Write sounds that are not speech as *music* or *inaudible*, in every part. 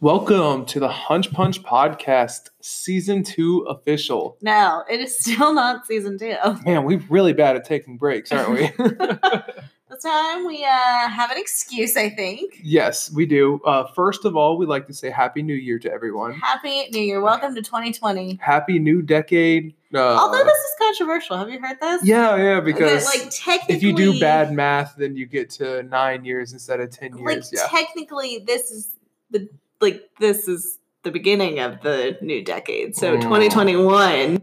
Welcome to the Hunch Punch Podcast, Season 2 official. No, it is still not season two. Man, we're really bad at taking breaks, aren't we? *laughs* *laughs* This time we uh, have an excuse, I think. yes, we do. Uh, first of all, we'd like to say Happy New Year to everyone. Happy New Year. Welcome to 2020. Happy New Decade. Uh, Although this is controversial. Have you heard this? yeah, yeah, because like technically if you do bad math, then you get to nine years instead of 10 like years. yeah. technically this is the like this is the beginning of the new decade. So Mm. 2021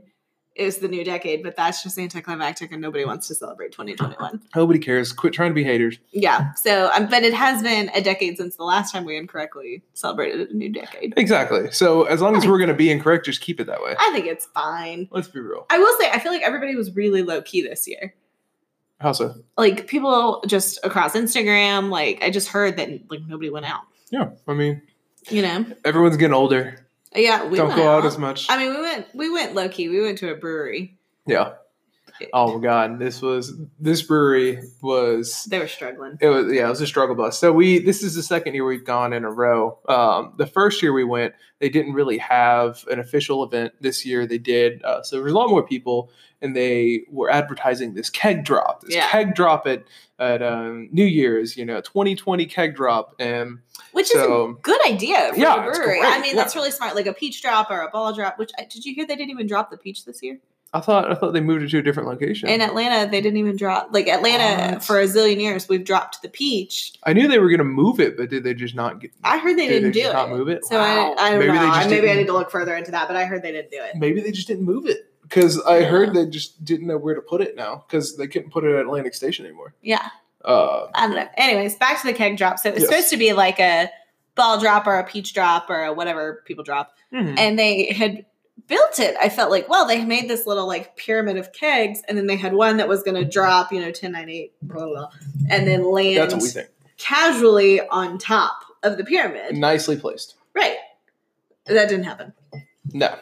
is the new decade, but that's just anticlimactic and nobody wants to celebrate 2021. Nobody cares. Quit trying to be haters. Yeah. So, um, but it has been a decade since the last time we incorrectly celebrated a new decade. Exactly. So as long as we're going to be incorrect, just keep it that way. I think it's fine. Let's be real. I will say, I feel like everybody was really low key this year. How so? Like people just across Instagram, like I just heard that like nobody went out. Yeah, I mean, You know? everyone's getting older. Yeah, we Don't go out as much. I mean, we went we went low key. We went to a brewery. Yeah. Oh my god, this was this brewery was They were struggling. it was yeah, it was a struggle bus. So we this is the second year we've gone in a row. Um, the first year we went, they didn't really have an official event. This year they did. Uh, so there was a lot more people, and they were advertising this keg drop, this Yeah. keg drop at at um, New Year's, you know, 2020 keg drop, and Which So- is a good idea for Yeah, a brewery. I mean, yeah. that's really smart. Like a peach drop or a ball drop. Which did you hear? They didn't even drop the peach this year. I thought I thought they moved it to a different location. In Atlanta, they didn't even drop. Like Atlanta, What? for a zillion years, we've dropped the peach. I knew they were going to move it, but did they just not get? I heard they did didn't they do it. not move it? So Wow. I, I don't Maybe know. Maybe I need to look further into that. But I heard they didn't do it. Maybe they just didn't move it because I Yeah. heard they just didn't know where to put it now because they couldn't put it at Atlantic Station anymore. Yeah, Uh, I don't know. Anyways, back to the keg drop. So it was Yes. supposed to be like a ball drop or a peach drop or whatever people drop. mhm. and they had built it i felt like well they made this little like pyramid of kegs and then they had one that was going to drop you know 10 9 8 blah, blah, blah, and then land that's what we think. casually on top of the pyramid Nicely placed. right that didn't happen No.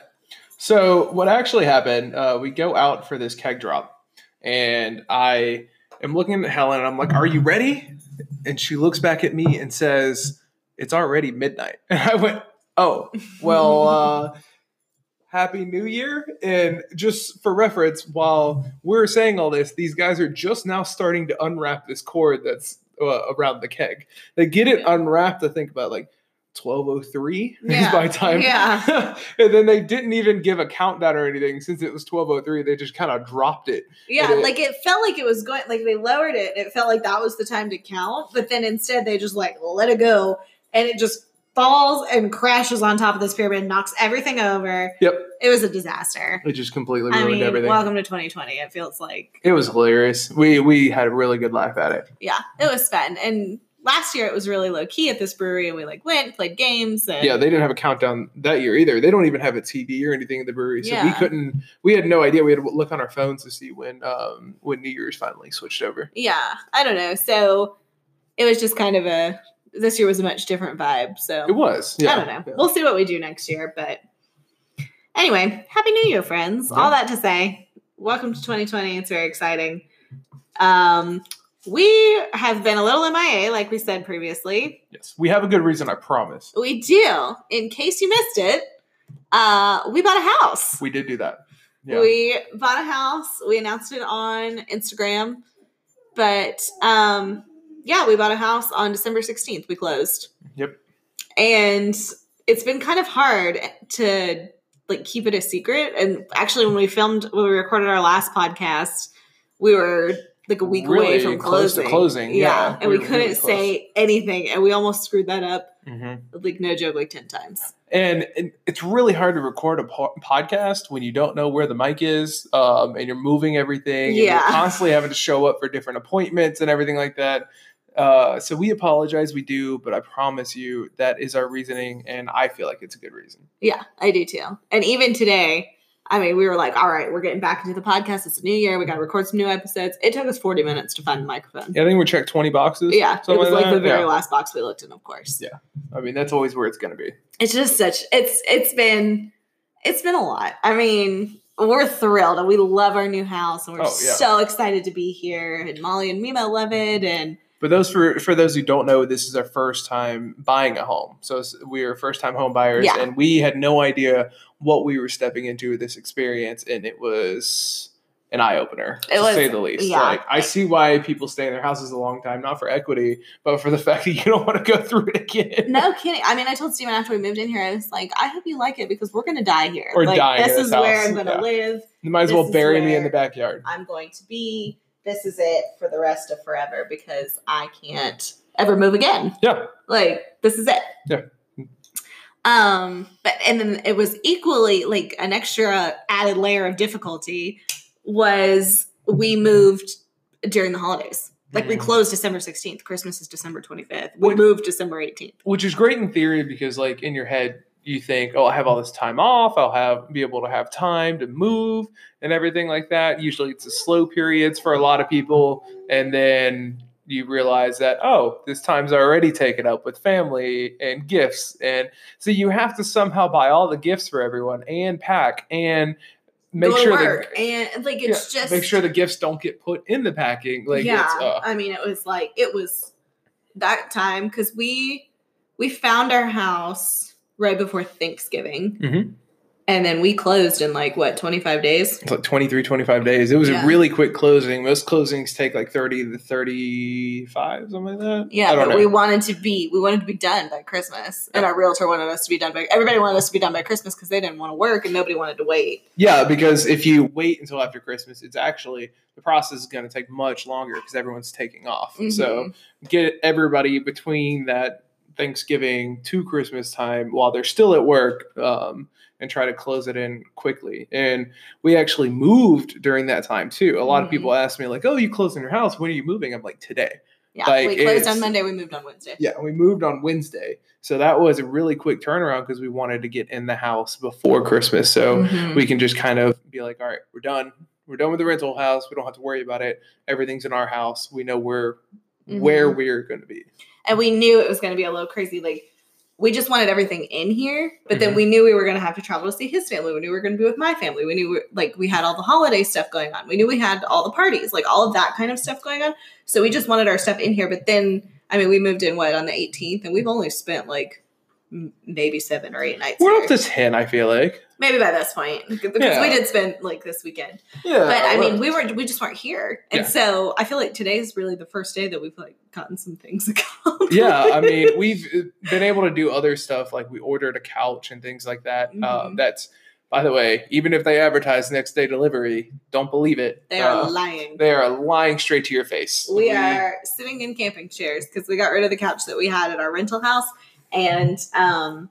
So what actually happened? Uh, we go out for this keg drop, and I am looking at Helen, and I'm like, "Are you ready?" And she looks back at me and says, "It's already midnight." *laughs* And I went, "Oh, well." Uh, Happy New Year. And just for reference, while we're saying all this, these guys are just now starting to unwrap this cord that's uh, around the keg. They get it unwrapped, I think about like 1203 *laughs* Yeah. is by time. Yeah. *laughs* and then they didn't even give a countdown or anything since it was 1203. They just kind of dropped it. yeah It- like it felt like it was going like they lowered it it felt like that was the time to count but then instead they just like let it go and it just falls and crashes on top of this pyramid knocks everything over Yep. it was a disaster It just completely I ruined mean, everything. welcome to 2020. It feels like, it was hilarious. We we had a really good laugh at it. yeah, it was fun. And last year it was really low key at this brewery, and we like went, played games, and Yeah, they didn't have a countdown that year either. They don't even have a TV or anything in the brewery, so we couldn't. We had no idea. We had to look on our phones to see when um when New Year's finally switched over. yeah, I don't know. So it was just kind of a. This year was a much different vibe. So It was. Yeah, I don't know. Yeah. We'll see what we do next year. But anyway, happy New Year, friends! All that to say, welcome to 2020. It's very exciting. Um, we have been a little MIA, like we said previously. yes, we have a good reason. I promise. We do. In case you missed it, uh, we bought a house. We did do that. Yeah. We bought a house. We announced it on Instagram. But um, yeah, we bought a house on December 16th. We closed. Yep. And it's been kind of hard to like keep it a secret. And actually when we filmed when we recorded our last podcast, we were like a week away from closing. closing, yeah. and We we, couldn't really say anything, and we almost screwed that up. Hmm Like no joke, like ten times. And, and it's really hard to record a po- podcast when you don't know where the mic is, um, and you're moving everything. and Yeah. you're *laughs* constantly having to show up for different appointments and everything like that. Uh, so we apologize, we do, but I promise you that is our reasoning, and I feel like it's a good reason. Yeah, I do too. And even today, I mean, we were like, all right, we're getting back into the podcast. It's a new year. We got to record some new episodes. It took us 40 minutes to find the microphone. Yeah, I think we checked 20 boxes. Yeah, it was like that. the very Yeah. last box we looked in, of course. Yeah. I mean, that's always where it's going to be. It's just such it's it's been it's been a lot. I mean, we're thrilled and we love our new house and we're Oh, yeah. so excited to be here. And Molly and Mima love it. And But those for for those who don't know, this is our first time buying a home. So we are first time home buyers, Yeah. and we had no idea what we were stepping into with this experience, and it was an eye opener to was- say the least. yeah. Like I see why people stay in their houses a long time, not for equity, but for the fact that you don't want to go through it again. No kidding. I mean, I told Steven after we moved in here, I was like, I hope you like it because we're gonna die here. We're like, dying This this is where I'm gonna yeah. live. You might as This well bury me in the backyard. I'm going to be. This is it for the rest of forever because I can't ever move again. Yeah. Like this is it. Yeah. Um, but and then it was equally like an extra added layer of difficulty was we moved during the holidays. Like we Mhm. closed December 16th. Christmas is December 25th. We What- moved December 18th. which is great in theory because like in your head you think oh i have all this time off i'll have be able to have time to move and everything like that usually it's a slow periods for a lot of people and then you realize that oh this time's already taken up with family and gifts and so you have to somehow buy all the gifts for everyone and pack and make Go sure work. that and like it's yeah, just make sure the gifts don't get put in the packing like yeah it's uh, i mean it was like it was that time because we we found our house right before thanksgiving Mhm. and then we closed in like what 25 days It's like 23, 25 days. It was Yeah. a really quick closing. Most closings take like 30 to 35, something like that. yeah I don't but know. we wanted to be we wanted to be done by christmas and our realtor wanted us to be done by everybody wanted us to be done by christmas because they didn't want to work and nobody wanted to wait yeah, because if you wait until after Christmas, it's actually the process is going to take much longer because everyone's taking off. So Mhm. get everybody between that Thanksgiving to Christmas time while they're still at work um, and try to close it in quickly. And we actually moved during that time too. A lot of Mhm. people ask me, like, oh, you closed in your house. When are you moving? I'm like, today. yeah Like, we closed on monday we moved on wednesday Yeah, we moved on Wednesday. So that was a really quick turnaround because we wanted to get in the house before Christmas. So Mhm. we can just kind of be like, all right, we're done. We're done with the rental house. We don't have to worry about it. Everything's in our house. We know where where Mhm. we're going to be. and we knew it was going to be a little crazy. Like we just wanted everything in here, but then Mhm. we knew we were going to have to travel to see his family. We knew we were going to be with my family. We knew we, like we had all the holiday stuff going on. We knew we had all the parties, like all of that kind of stuff going on. So we just wanted our stuff in here. But then, I mean, we moved in what on the 18th, and we've only spent like m- maybe seven or eight nights. We're here. up to 10, I feel like. Maybe by this point *laughs* because Yeah. we did spend like this weekend. Yeah. But I mean, we were 10. we just weren't here, and Yeah. so I feel like today's really the first day that we've like gotten some things *laughs* accomplished. yeah, I mean, we've uh, been able to do other stuff like we ordered a couch and things like that. Um, Mhm. that's, by the way, even if they advertise next day delivery, don't believe it. they are Uh, lying. they are lying straight to your face. We are sitting in camping chairs because we got rid of the couch that we had at our rental house, and um,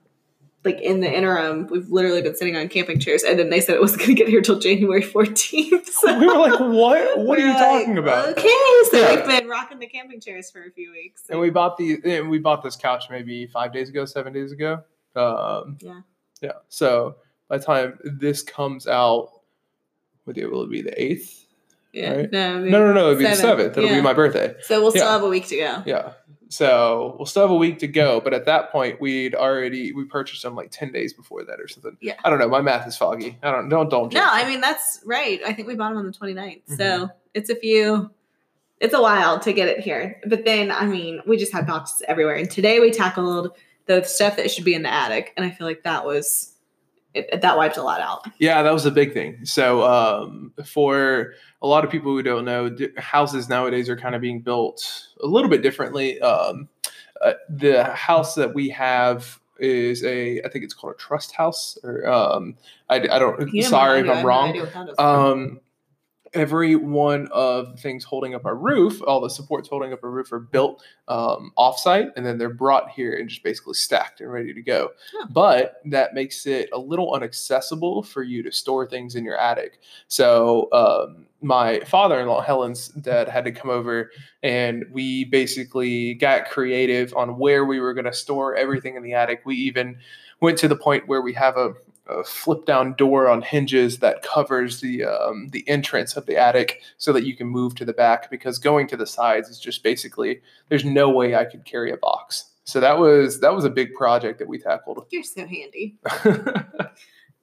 like in the interim, we've literally been sitting on camping chairs, and then they said it wasn't going to get here till January fourteenth. *laughs* So we were like, what? What are you like, talking about? Okay, so Yeah. we've been rocking the camping chairs for a few weeks. And we bought the and we bought this couch maybe five days ago, seven days ago. Um, Yeah. yeah. So by the time this comes out, what day will it be? The eighth? yeah, right? no, No, no, no. It'll be the seventh, seventh. It'll yeah. be my birthday. So we'll still Yeah. have a week to go. Yeah. So we'll still have a week to go, but at that point we'd already we purchased them like ten days before that or something. Yeah. I don't know. My math is foggy. I don't don't don't. No, I mean that's right. I think we bought them on the 29th. So Mm-hmm. it's a few it's a while to get it here. But then I mean, we just had boxes everywhere. And today we tackled the stuff that should be in the attic. And I feel like that was it, that wiped a lot out. Yeah, that was a big thing. So, um, for a lot of people who don't know, d- houses nowadays are kind of being built a little bit differently. Um, uh, the house that we have is a, I think it's called a truss house, or um, I, I don't. You sorry if. I'm wrong. Every one of the things holding up our roof, all the supports holding up our roof, are built um, offsite, and then they're brought here and just basically stacked and ready to go. Huh. But that makes it a little inaccessible for you to store things in your attic. So um, my father-in-law, Helen's dad, had to come over, and we basically got creative on where we were going to store everything in the attic. We even went to the point where we have a a flip down door on hinges that covers the um, the entrance of the attic so that you can move to the back because going to the sides is just basically there's no way I could carry a box. So that was that was a big project that we tackled. You're so handy. *laughs*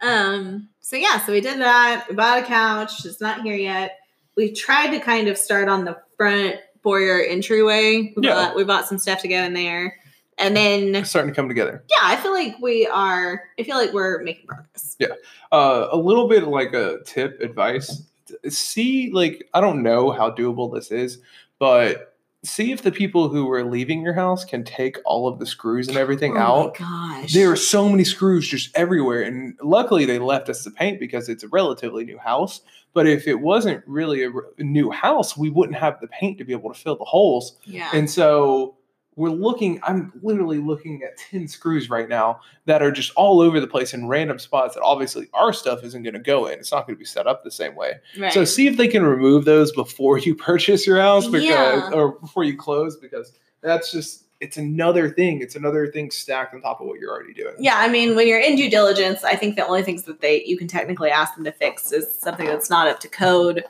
Um, so yeah, so we did that. We bought a couch. It's not here yet. We tried to kind of start on the front foyer entryway. We Yeah. bought we bought some stuff to go in there. And then It's starting to come together. yeah, I feel like we are I feel like we're making progress. Yeah, uh, a little bit like a tip advice. See, like I don't know how doable this is, but see if the people who are leaving your house can take all of the screws and everything oh out. my gosh. There are so many screws just everywhere, and luckily they left us the paint because it's a relatively new house. But if it wasn't really a new house, we wouldn't have the paint to be able to fill the holes. yeah. And so we're looking, I'm literally looking at *laughs* 10 screws right now that are just all over the place in random spots that obviously our stuff isn't going to go in. It's not going to be set up the same way. right. So see if they can remove those before you *laughs* purchase your house because Yeah. or before you close because that's just it's another thing. It's another thing stacked on top of what you're already doing. yeah, I mean, when you're in due diligence, I think the only things that they you can technically ask them to fix is something that's not up to code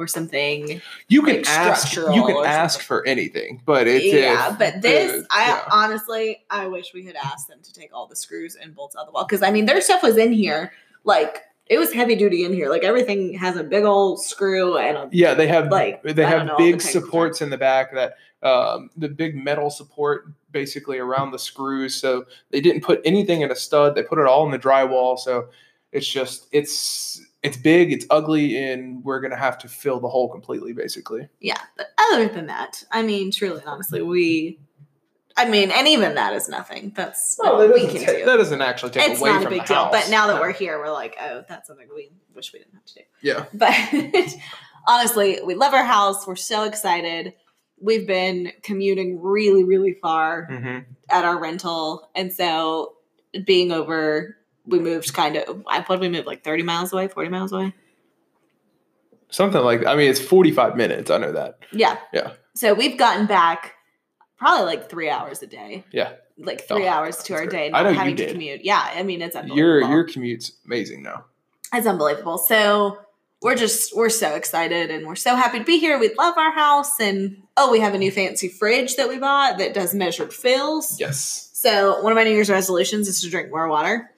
or something. You can Like ask you can ask for anything, but it's yeah, if- but this, uh, I yeah. honestly, I wish we had asked them to take all the screws and bolts out of the wall because I mean, their stuff was in here, like it was heavy duty in here. Like everything has a big old screw and a Yeah, they have Like, they have know all the big supports in the back that um, the big metal support basically around the screws. So they didn't put anything in a stud. They put it all in the drywall. So it's just it's it's big, it's ugly, and we're gonna have to fill the hole completely, basically. yeah. But other than that, I mean, truly honestly, we, I mean, and even that is nothing. That's that we can take, do. that doesn't actually take it's away not a big deal. house. But now that No. we're here, we're like, oh, that's something we wish we didn't have to do. yeah, But *laughs* honestly, we love our house. We're so excited. We've been commuting really, really far Mhm. at our rental. And so being over, we moved kind of, I what did we move like 30 miles away, 40 miles away? something like I mean, it's forty five minutes. I know that. Yeah. Yeah. So we've gotten back probably like three hours a day. Yeah. Like three Oh, hours to our great. day. I Not know you having to did. commute. Yeah. I mean, it's Your your commute's amazing now. It's unbelievable. So we're just we're so excited and we're so happy to be here. We love our house and oh, we have a new fancy fridge that we bought that does measured fills. Yes. So one of my New Year's resolutions is to drink more water,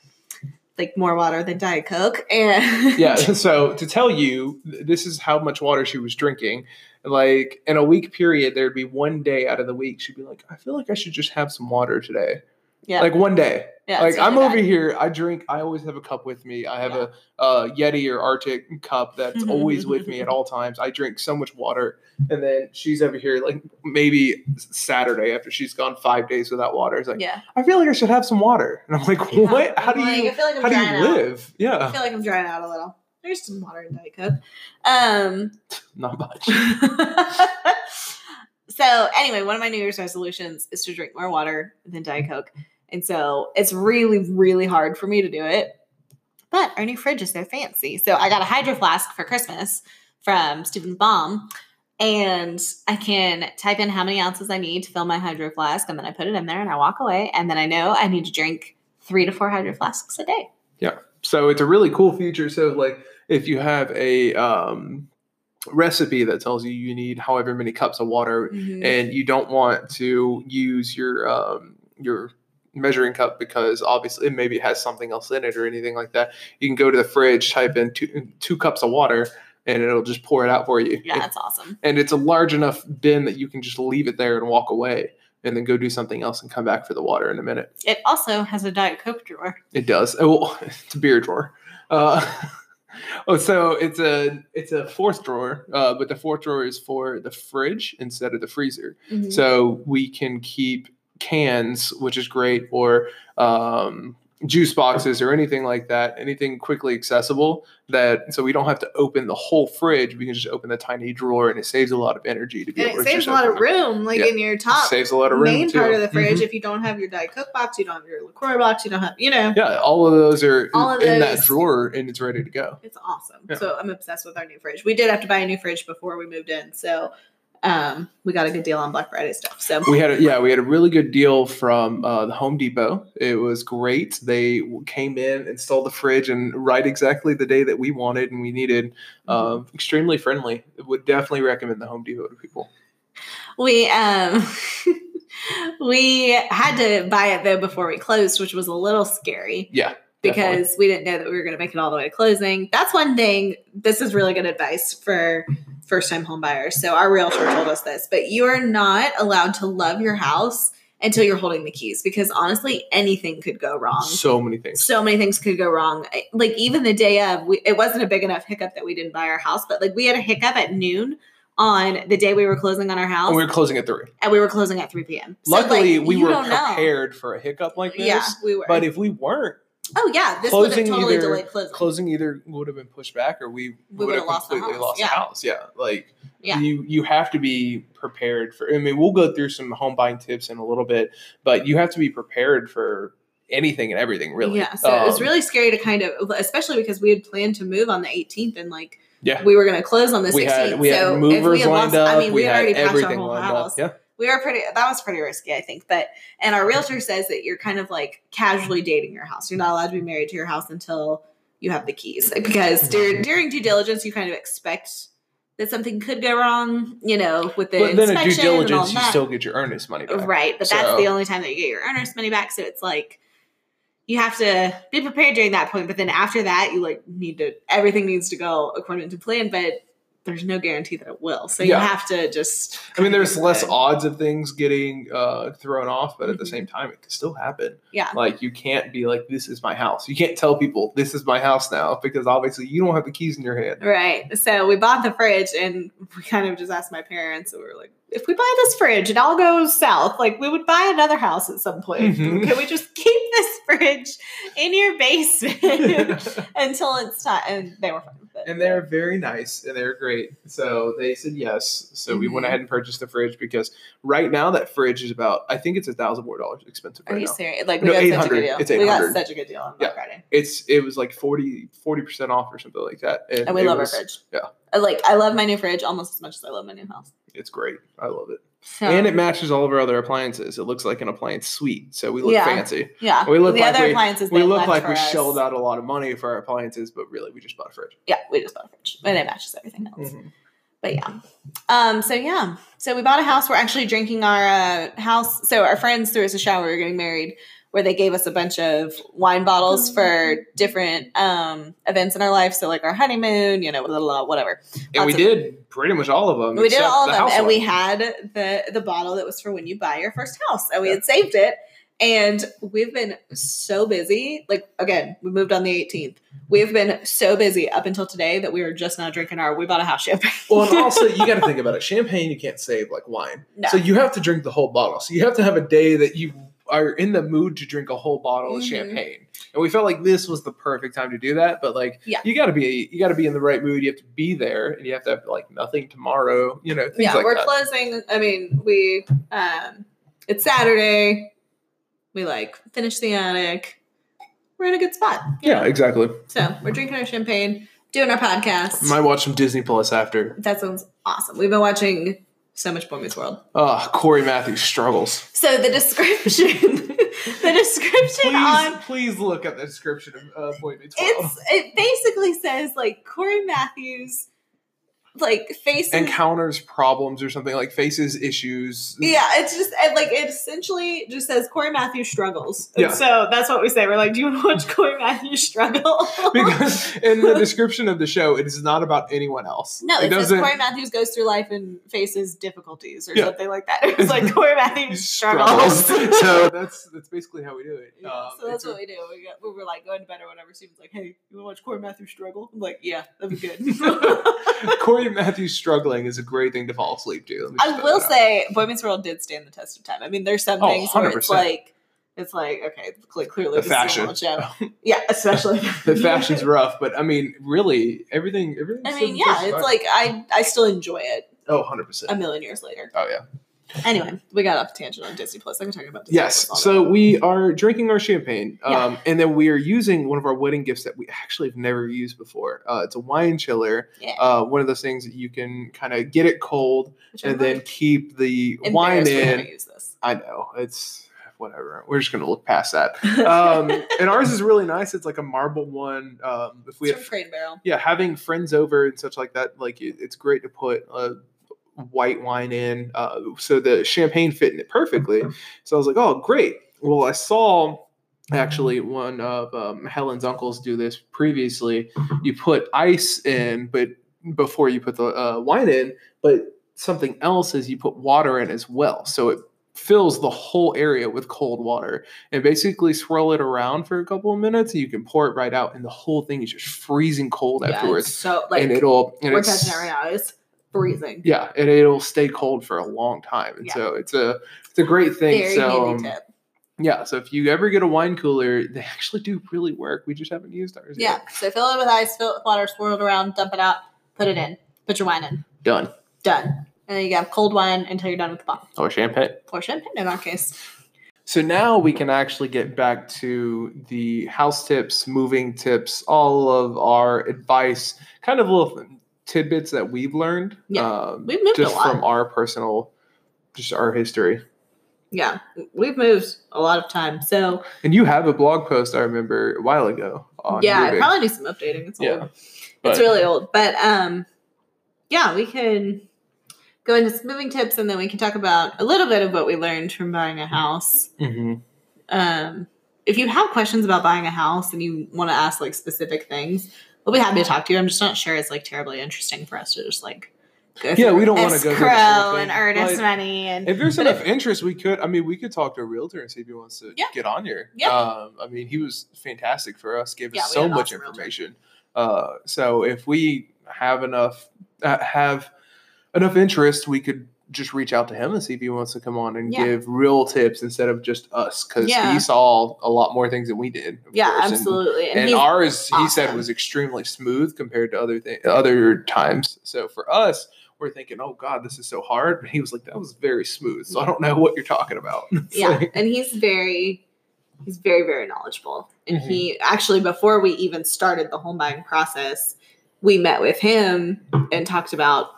like more water than Diet Coke. And *laughs* yeah *laughs* so to tell you this is how much water she was drinking. Like in a week period there'd be one day out of the week she'd be like i feel like i should just have some water today. Yeah, like one day yeah, like i'm over here i drink i always have a cup with me i have Yeah. a uh, yeti or RTIC cup that's always with me at *laughs* all times i drink so much water and then she's over here like maybe saturday after she's gone five days without water it's like Yeah, i feel like i should have some water *laughs* and i'm like Yeah. what how do like, you I feel like I'm how do you out. live I feel like I'm drying out a little. There's some water in Diet Coke. Um. *laughs* not much so anyway, one of my New Year's resolutions is to drink more water than Diet Coke, and so it's really, really hard for me to do it. But our new fridge is so fancy, so I got a hydro flask for Christmas from Stephen Baum, and I can type in how many ounces I need to fill my hydro flask, and then I put it in there, and I walk away, and then I know I need to drink three to four hydro flasks a day. Yeah. So it's a really cool feature. So like if you have a um, recipe that tells you you need however many cups of water Mhm. and you don't want to use your um, your measuring cup because obviously it maybe it has something else in it or anything like that, you can go to the fridge, type in two, two cups of water, and it'll just pour it out for you. Yeah, that's awesome. And it's a large enough bin that you can just leave it there and walk away and then go do something else and come back for the water in a minute. It also has a Diet Coke drawer. It does. Oh, *laughs* it's a beer drawer. Uh, *laughs* oh, so it's a it's a fourth drawer, uh, but the fourth drawer is for the fridge instead of the freezer. Mhm. So we can keep cans, which is great, or um, juice boxes or anything like that. Anything quickly accessible that so we don't have to open the whole fridge. We can just open the tiny drawer, and it saves a lot of energy to be And able it to saves a lot of it. room, like Yeah. in your top Saves a lot of room main too. part of the fridge. Mhm. If you don't have your Diet Coke box, you don't have your LaCroix box, you don't have, you know, Yeah, all of those are All of in that drawer, and it's ready to go. it's awesome. Yeah. So I'm obsessed with our new fridge. We did have to buy a new fridge before we moved in. So um, we got a good deal on Black Friday stuff. So We had a, yeah, we had a really good deal from uh, the Home Depot. It was great. They came in, installed the fridge, and right exactly the day that we wanted and we needed. Uh, extremely friendly. Would definitely recommend the Home Depot to people. we um *laughs* we had to buy it though before we closed, which was a little scary. Yeah, because we didn't know that we were going to make it all the way to closing. That's one thing. This is really good advice for first time home buyers. So our realtor told us this, but you are not allowed to love your house until you're holding the keys because honestly, anything could go wrong. So many things. So many things could go wrong. Like even the day of, we, it wasn't a big enough hiccup that we didn't buy our house, but like we had a hiccup at noon on the day we were closing on our house, And we were closing at three. and we were closing at 3 p.m. So, Luckily, like, we were don't know. prepared for a hiccup like this. Yeah, we were. But if we weren't, oh yeah, this would have closing totally either- delayed closing. closing either would have been pushed back or we, We would have would've lost the completely house. lost Yeah. the house. Yeah. Like Yeah. you you have to be prepared for I mean, we'll go through some home buying tips in a little bit, but you have to be prepared for anything and everything really. Yeah, so it was Um, really scary to kind of, especially because we had planned to move on the 18th and like Yeah. we were going to close on the 16th. we had we so if movers had lined lost- up. I mean, we, we, had had already packed our whole house. up. Yeah. We were pretty. That was pretty risky, I think. But and our realtor says that you're kind of like casually dating your house. You're not allowed to be married to your house until you have the keys, because during during due diligence, you kind of expect that something could go wrong. You know, with the But then due inspection all diligence, you still get your earnest money back. Right, but that's the only time that you get your earnest money back. So it's like you have to be prepared during that point. But then after that, you like need to everything needs to go according to plan. But there's no guarantee that it will. So you Yeah. have to just. I mean, there's less get- odds of things getting uh, thrown off, but at the Mhm. same time, it can still happen. Yeah. Like you can't be like, "This is my house." You can't tell people this is my house now because obviously you don't have the keys in your hand. Right. So we bought the fridge and we kind of just asked my parents, and we were like, if we buy this fridge and all goes south, like we would buy another house at some point. Mhm. *laughs* Can we just keep this fridge in your basement *laughs* until it's time? And they were fine with it. and they're very nice and they're great. So they said yes. So we went Mhm. ahead and purchased the fridge because right now that fridge is about I think it's a thousand more dollars expensive Are you now. serious? Like we No, got such a 800. good deal. It's we got such a good deal on Black Friday. It's it was like 40 percent off or something like that. And we love was- our fridge. yeah. Like I love my new fridge almost as much as I love my new house. It's great. I love it. So, And it matches all of our other appliances. It looks like an appliance suite, so we look Yeah. fancy. yeah. we look the like other we- appliances We look like we us. shelled out a lot of money for our appliances, but really we just bought a fridge. Yeah, we just bought a fridge. And it matches everything else. Mm-hmm. but yeah um so yeah so we bought a house we're actually drinking our uh, house so our friends threw us a shower We are getting married where they gave us a bunch of wine bottles for different um events in our life so like our honeymoon you know blah, blah, blah, whatever And we Lots of did pretty much all of them. we did all of the them and we had the the bottle that was for when you buy your first house and we Yeah. had saved it and we've been so busy like again we moved on the 18th we've been so busy up until today that we were just now drinking our we bought a house champagne Well, and also you got to *laughs* think about it. Champagne you can't save like wine, No. so you have to drink the whole bottle. So you have to have a day that you are in the mood to drink a whole bottle of Mhm. champagne. And we felt like this was the perfect time to do that. But like, Yeah. you got to be you got to be in the right mood. You have to be there, and you have to have like nothing tomorrow. You know, things yeah, like we're that. closing. I mean, we um it's Saturday. We like finish the attic. We're in a good spot. yeah, know? exactly. So we're drinking our champagne, doing our podcast. Might watch some Disney Plus after. that sounds awesome. We've been watching so much Boy Meets World. Uh, Cory Matthews struggles. So the description, *laughs* the description Please, on please look at the description of uh, Boy Meets World. it's it basically says like Cory Matthews like faces Encounters problems or something like faces issues. Yeah, it's just it, like it essentially just says Cory Matthews struggles. And Yeah. So that's what we say. We're like, do you want to watch Cory Matthews struggle? *laughs* because in the description of the show, it is not about anyone else. no, it, says doesn't. Cory Matthews goes through life and faces difficulties or Yeah. something like that. *laughs* It's like *laughs* Cory Matthews struggles. struggles. so that's that's basically how we do it. Yeah, Um, so that's it's a- what we do. We, got, we were like going to bed or whatever. Steven's like, "Hey, you want to watch Cory Matthews struggle?" I'm like, "Yeah, that'd be good." Cory Matthews struggling is a great thing to fall asleep to. Let me just I will say, Boy Meets World did stand the test of time. I mean, there's some Oh, things where it's like, it's like, okay, clearly The fashion. is show. *laughs* Yeah, especially the fashion's rough, but I mean, really, everything. everything. I mean, yeah, it's like I I still enjoy it oh, 100 percent. a million years later. Oh yeah. Anyway, we got off tangent on Disney Plus. I can talk about Disney Yes. Plus So we are drinking our champagne, Yeah. um, and then we are using one of our wedding gifts that we actually have never used before. Uh, it's a wine chiller. yeah, Uh, one of those things that you can kind of get it cold Which I'm and then like keep the wine in. haven't used this. I know it's whatever. We're just gonna look past that. *laughs* Um, and ours is really nice. It's like a marble one. Um, if we It's have, Crate Barrel. yeah, having friends over and such like that, like it, it's great to put uh, white wine in. Uh, so the champagne fit in it perfectly. So I was like, oh, great. Well, I saw actually one of um, Helen's uncles do this previously. You put ice in, but before you put the uh, wine in, but something else is you put water in as well. So it fills the whole area with cold water and basically swirl it around for a couple of minutes and you can pour it right out and the whole thing is just freezing cold Yeah, afterwards. so like and it'll and we're it's- touching it right now. It's freezing. yeah, and it'll stay cold for a long time. And Yeah. so it's a it's a great thing. Very so um, tip. yeah, so if you ever get a wine cooler, they actually do really work. We just haven't used ours Yeah. yet. So fill it with ice, fill it with water, swirl it around, dump it out, put it in, put your wine in. Done. Done. And then you have cold wine until you're done with the bottle. Or champagne. Or champagne in our case. So now we can actually get back to the house tips, moving tips, all of our advice, kind of little tidbits that we've learned. Yeah, um, we've moved a just from our personal, just our history. Yeah. We've moved a lot of time. So And you have a blog post I remember a while ago. On yeah, moving. probably needs some updating. It's old. yeah. it's really old. But um yeah, we can go into some moving tips and then we can talk about a little bit of what we learned from buying a house. Mhm. Um if you have questions about buying a house and you want to ask like specific things, we'll be happy to talk to you. I'm just not sure it's like terribly interesting for us to just like go Yeah, we don't go through the whole escrow thing, and earnest but money and If there's enough interest, we could. I mean, we could talk to a realtor and see if he wants to Yeah. get on here. Yeah. Um, I mean, he was fantastic for us. Gave us so much information. Uh, so if we have enough, uh, have enough interest, we could just reach out to him and see if he wants to come on and Yeah. give real tips instead of just us, because Yeah. he saw a lot more things than we did. yeah, course, and- absolutely. And, he's- ours, he said, was extremely smooth compared to other th- other times. So for us, we're thinking, "Oh God, this is so hard." But he was like, "That was very smooth." So I don't know what you're talking about. *laughs* Yeah like- and he's very he's very very knowledgeable and Mhm. he actually before we even started the home buying process we met with him and talked about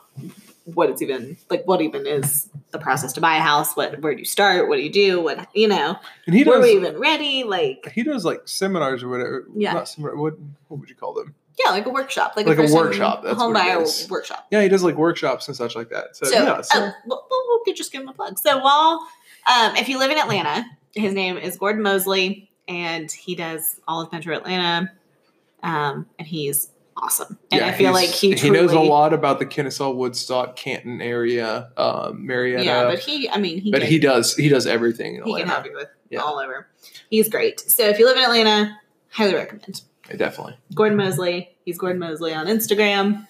what it's even like what even is the process to buy a house what where do you start what do you do what you know and he were does. we even ready like he does like seminars or whatever. Yeah. Not seminar, what what would you call them? yeah like a workshop like, Like a first-time workshop, that's home buyer workshop Yeah, he does like workshops and such like that. So, so, yeah, so oh, we'll, we'll, we'll just give him a plug. So while, um, if you live in Atlanta, his name is Gordon Mosley, and he does all of Metro Atlanta, um, and he's awesome. And yeah, I feel like he truly, knows a lot about the Kennesaw, Woodstock, Canton area, um, Marietta. Yeah, but he, I mean, he, but can, he does he does everything in he can help you with Yeah. all over. He's great. So if you live in Atlanta, highly recommend Yeah, definitely. Gordon Mosley. He's Gordon Mosley on Instagram.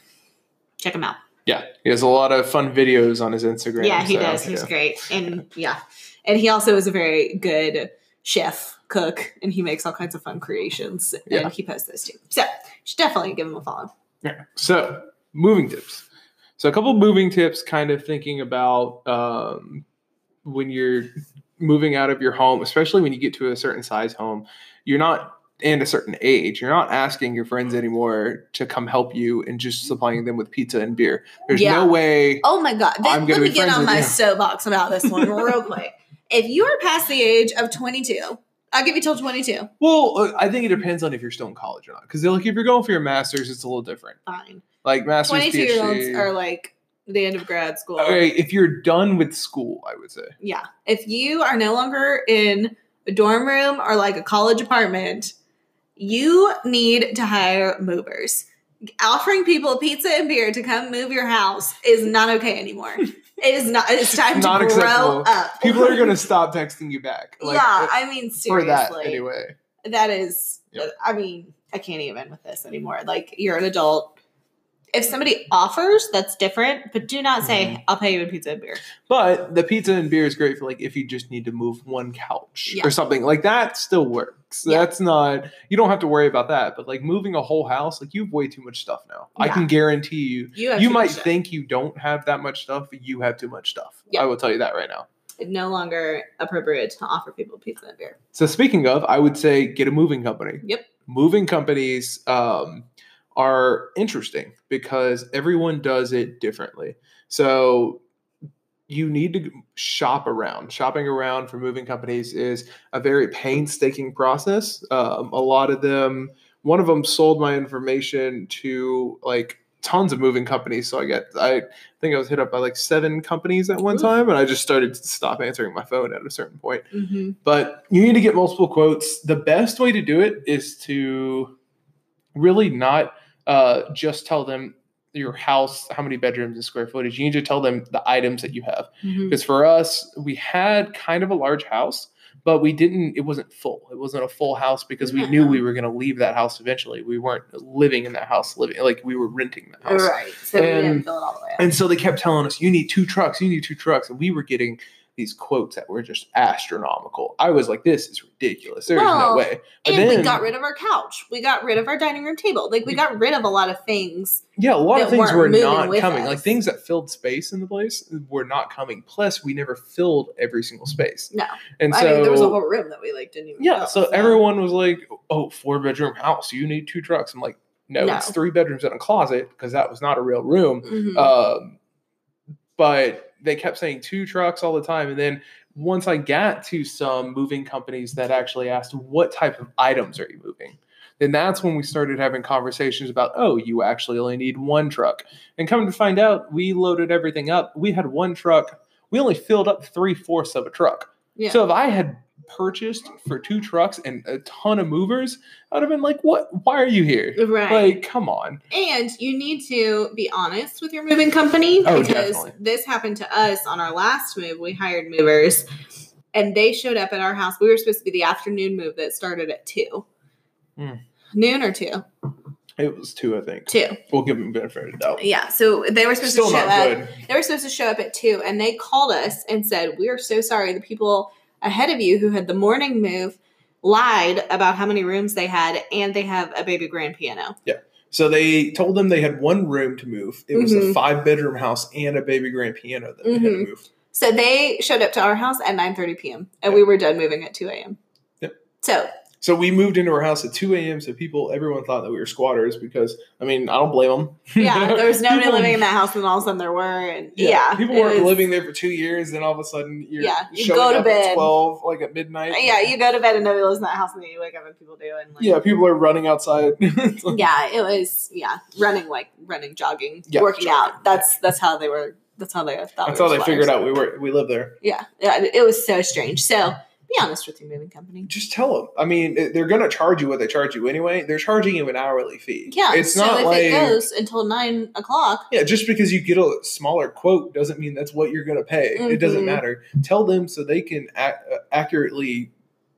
Check him out. Yeah, he has a lot of fun videos on his Instagram. Yeah, he so, does. He's great. And yeah. And he also is a very good chef, cook, and he makes all kinds of fun creations. Yeah. And he posts those too. So you should definitely give him a follow. Yeah. So moving tips. So a couple moving tips, kind of thinking about um, when you're moving out of your home, especially when you get to a certain size home, you're not and a certain age, you're not asking your friends anymore to come help you and just supplying them with pizza and beer. There's Yeah. no way. Oh my god. Th- I'm let me get on my you. soapbox about this one real quick. If you are past the age of 22, I'll give you till 22. Well, uh, I think it depends on if you're still in college or not. Because like if you're going for your master's, it's a little different. Fine. Like master's, 22 year olds are like the end of grad school. Okay, if you're done with school, I would say. Yeah. If you are no longer in a dorm room or like a college apartment, you need to hire movers. Offering people pizza and beer to come move your house is not okay anymore. *laughs* it is not. It's time Not to grow up. People are gonna stop texting you back. *laughs* Like, yeah, uh, I mean for seriously. that anyway. that is Yep. i mean i can't even with this anymore like you're an adult if somebody offers that's different but do not say Mhm. i'll pay you in pizza and beer But the pizza and beer is great for like if you just need to move one couch Yeah. or something like that. Still works. Yeah. That's not you don't have to worry about that. But like moving a whole house, like you have way too much stuff now. I can guarantee you. you You might think you don't have that much stuff, but you have too much stuff. Yeah. I will tell you that right now. it's no longer appropriate to offer people pizza and beer So speaking of, I would say get a moving company. Yep. Moving companies um, are interesting because everyone does it differently. So you need to shop around. Shopping around for moving companies is a very painstaking process. Um, a lot of them, one of them sold my information to like tons of moving companies. So I get, I think I was hit up by like seven companies at one Oof. time, and I just started to stop answering my phone at a certain point mm-hmm. but you need to get multiple quotes. The best way to do it is to really not uh, just tell them your house, how many bedrooms and square footage. You need to tell them the items that you have. Mhm. Because for us, we had kind of a large house, but we didn't. It wasn't full. It wasn't a full house because we knew we *laughs* were going to leave that house eventually. We weren't living in that house, living like we were renting the house. Right. So we didn't And- fill it all the way up. And so they kept telling us, "You need two trucks. You need two trucks," and we were getting these quotes that were just astronomical. I was like, "This is ridiculous. There's Well, no way." But and we got rid of our couch. We got rid of our dining room table. Like we got rid of a lot of things. Yeah, a lot of things were not coming. us. Like things that filled space in the place were not coming. Plus, we never filled every single space. No. And I so mean, there was a whole room that we like didn't even. yeah, fill, so everyone was like, "Oh, four bedroom house. You need two trucks." I'm like, "No, No. it's three bedrooms and a closet because that was not a real room." Mhm. Um, but they kept saying two trucks all the time. And then once I got to some moving companies that actually asked, what type of items are you moving? Then that's when we started having conversations about, oh, you actually only need one truck. And coming to find out, we loaded everything up. We had one truck. We only filled up three fourths of a truck. yeah. So if I had purchased for two trucks and a ton of movers, I'd have been like, what? Why are you here? right. Like, come on. And you need to be honest with your moving company Oh, because definitely. this happened to us on our last move. We hired movers and they showed up at our house. We were supposed to be the afternoon move that started at two. Hmm. Noon or two? It was two, I think. Two. We'll give them benefit of the doubt. Yeah. So they were supposed Still to show up. good. They were supposed to show up at two and they called us and said, We are so sorry. The people ahead of you who had the morning move lied about how many rooms they had and they have a baby grand piano. Yeah. So they told them they had one room to move. It was a Mhm. five bedroom house and a baby grand piano that they had to Mhm. move. So they showed up to our house at 9:30 p.m. and we were done moving at 2 a.m. Yep. So So we moved into our house at 2 a.m. So people, everyone thought that we were squatters because, I mean, I don't blame them. yeah, *laughs* there was nobody People- living in that house, and all of a sudden there were, and yeah, people weren't was- living there for two years, then all of a sudden you're Yeah, you go to up bed. at 12, like at midnight. Uh, yeah, you go to bed and nobody lives in that house, and then you wake up and people do, and like, yeah, people are running outside. *laughs* yeah, it was yeah, running like running, jogging, Yeah, working jogging. out. That's that's how they were. That's how they thought. That's we how they figured out we were we live there. Yeah, yeah, it was so strange. So be honest with your moving company. Just tell them. I mean, they're gonna charge you what they charge you anyway. They're charging you an hourly fee. Yeah, it's so not if like it goes until nine o'clock, Yeah, just because you get a smaller quote doesn't mean that's what you're going to pay. It doesn't Mhm. matter. Tell them so they can ac- uh, accurately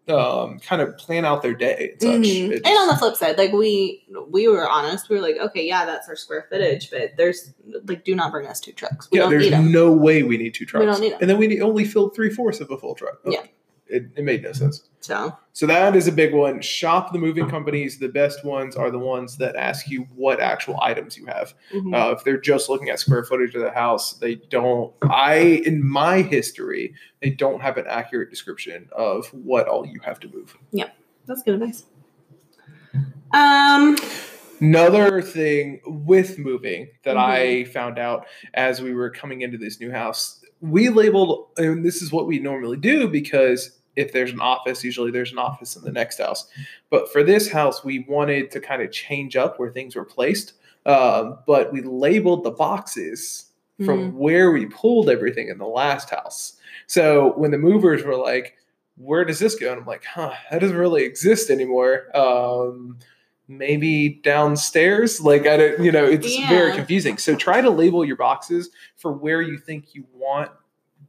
um, kind of plan out their day and such. Mhm. It And on the flip side, like we we were honest, we were like, okay, yeah, that's our square footage, but there's like, do not bring us two trucks. We yeah, there's no way we need two trucks. We don't need 'em. And then we need- only filled three fourths of a full truck. Yeah. It, it made no sense. So So that is a big one. Shop the moving companies. The best ones are the ones that ask you what actual items you have. mhm. Uh, if they're just looking at square footage of the house, they don't. I, in my history, they don't have an accurate description of what all you have to move. Yep. That's good advice. Um, Another thing with moving that I Mm-hmm. found out as we were coming into this new house, we labeled, and this is what we normally do because if there's an office, usually there's an office in the next house. But for this house, we wanted to kind of change up where things were placed. Um, but we labeled the boxes from Mm-hmm. where we pulled everything in the last house. So when the movers were like, where does this go? And I'm like, huh, that doesn't really exist anymore. Um, maybe downstairs. Like I don't, you know, it's very confusing. So try to label your boxes for where you think you want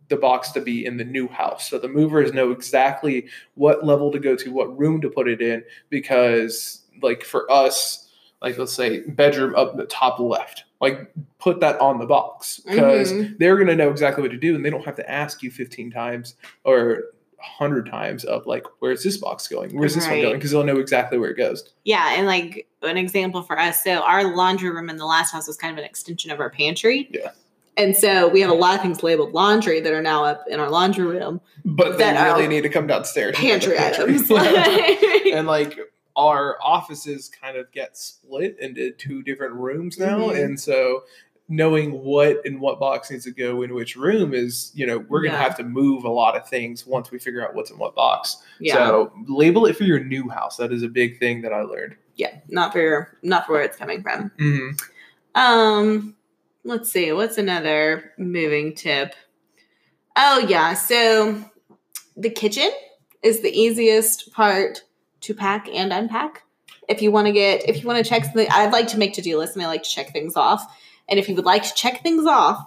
the box to be in the new house. So the movers know exactly what level to go to, what room to put it in, because like for us, like let's say bedroom up the top left, like put that on the box because Mhm. they're going to know exactly what to do and they don't have to ask you 15 times or 100 times of like where's this box going where's this one going because they'll know exactly where it goes yeah, and like an example for us, so our laundry room in the last house was kind of an extension of our pantry. Yeah. And so we have a lot of things labeled laundry that are now up in our laundry room. but they That really need to come downstairs the Pantry items. *laughs* *laughs* And like our offices kind of get split into two different rooms now Mhm. and so knowing what and what box needs to go in which room is you know we're gonna Yeah. have to move a lot of things once we figure out what's in what box yeah. so label it for your new house that is a big thing that i learned yeah. Not for your, not for where it's coming from. hmm Um, let's see. What's another moving tip? Oh yeah, so the kitchen is the easiest part to pack and unpack. If you want to get, if you want to check something, I'd like to make to do lists and I like to check things off. And if you would like to check things off,